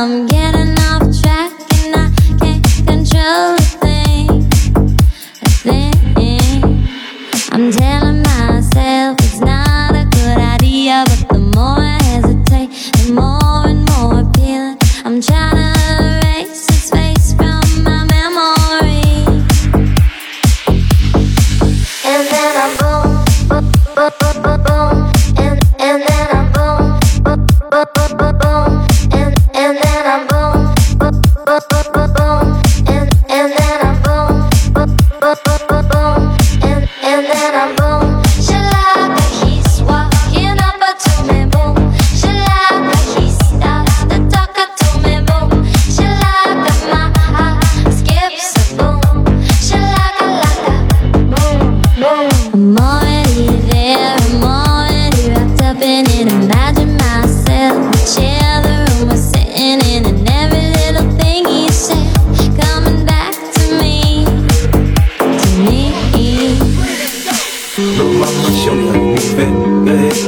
I'm getting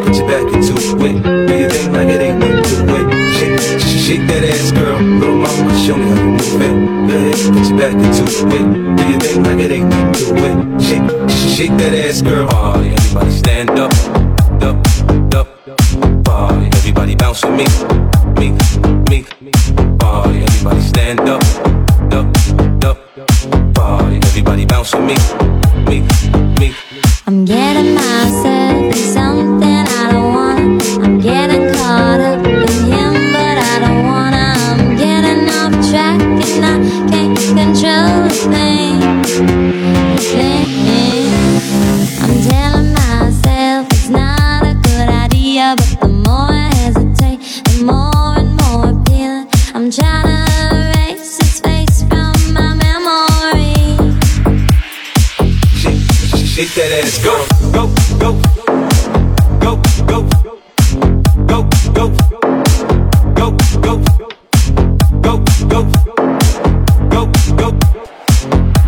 Put your back into it. Do your thing like it ain't nothing to it. Shake, shake that ass, girl. Little mama, show me how you move it. Go ahead, put your back into it. Do your thing like it ain't nothing to it. Shake, shake that ass, girl. Party, everybody stand up, up, up. Party, everybody bounce with me, me, me. Party, everybody stand up, up, up. Party, everybody bounce with me, me, me. I'm getting myself in some Make that ass go, go, go, go, go, go, go, go, go, go, go, go, go, go,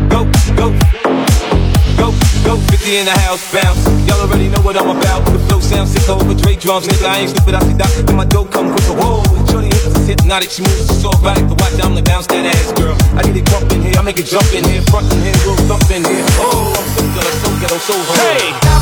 go, go, go. Fifty in the house, bounce. Y'all already know what I'm about. The flow sounds sick over Dre drums, nigga. I ain't stupid. I see that. And my dough come quicker. Whoa, shorty hips hypnotic. She moves so erotic. The watch, I'm the bounce that ass, girl. I get it pumping here. I make it jump in here, front in here, real thump in here. Oh ghetto soul. Hey.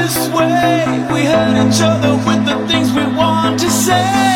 this way. We hurt each other with the things we want to say.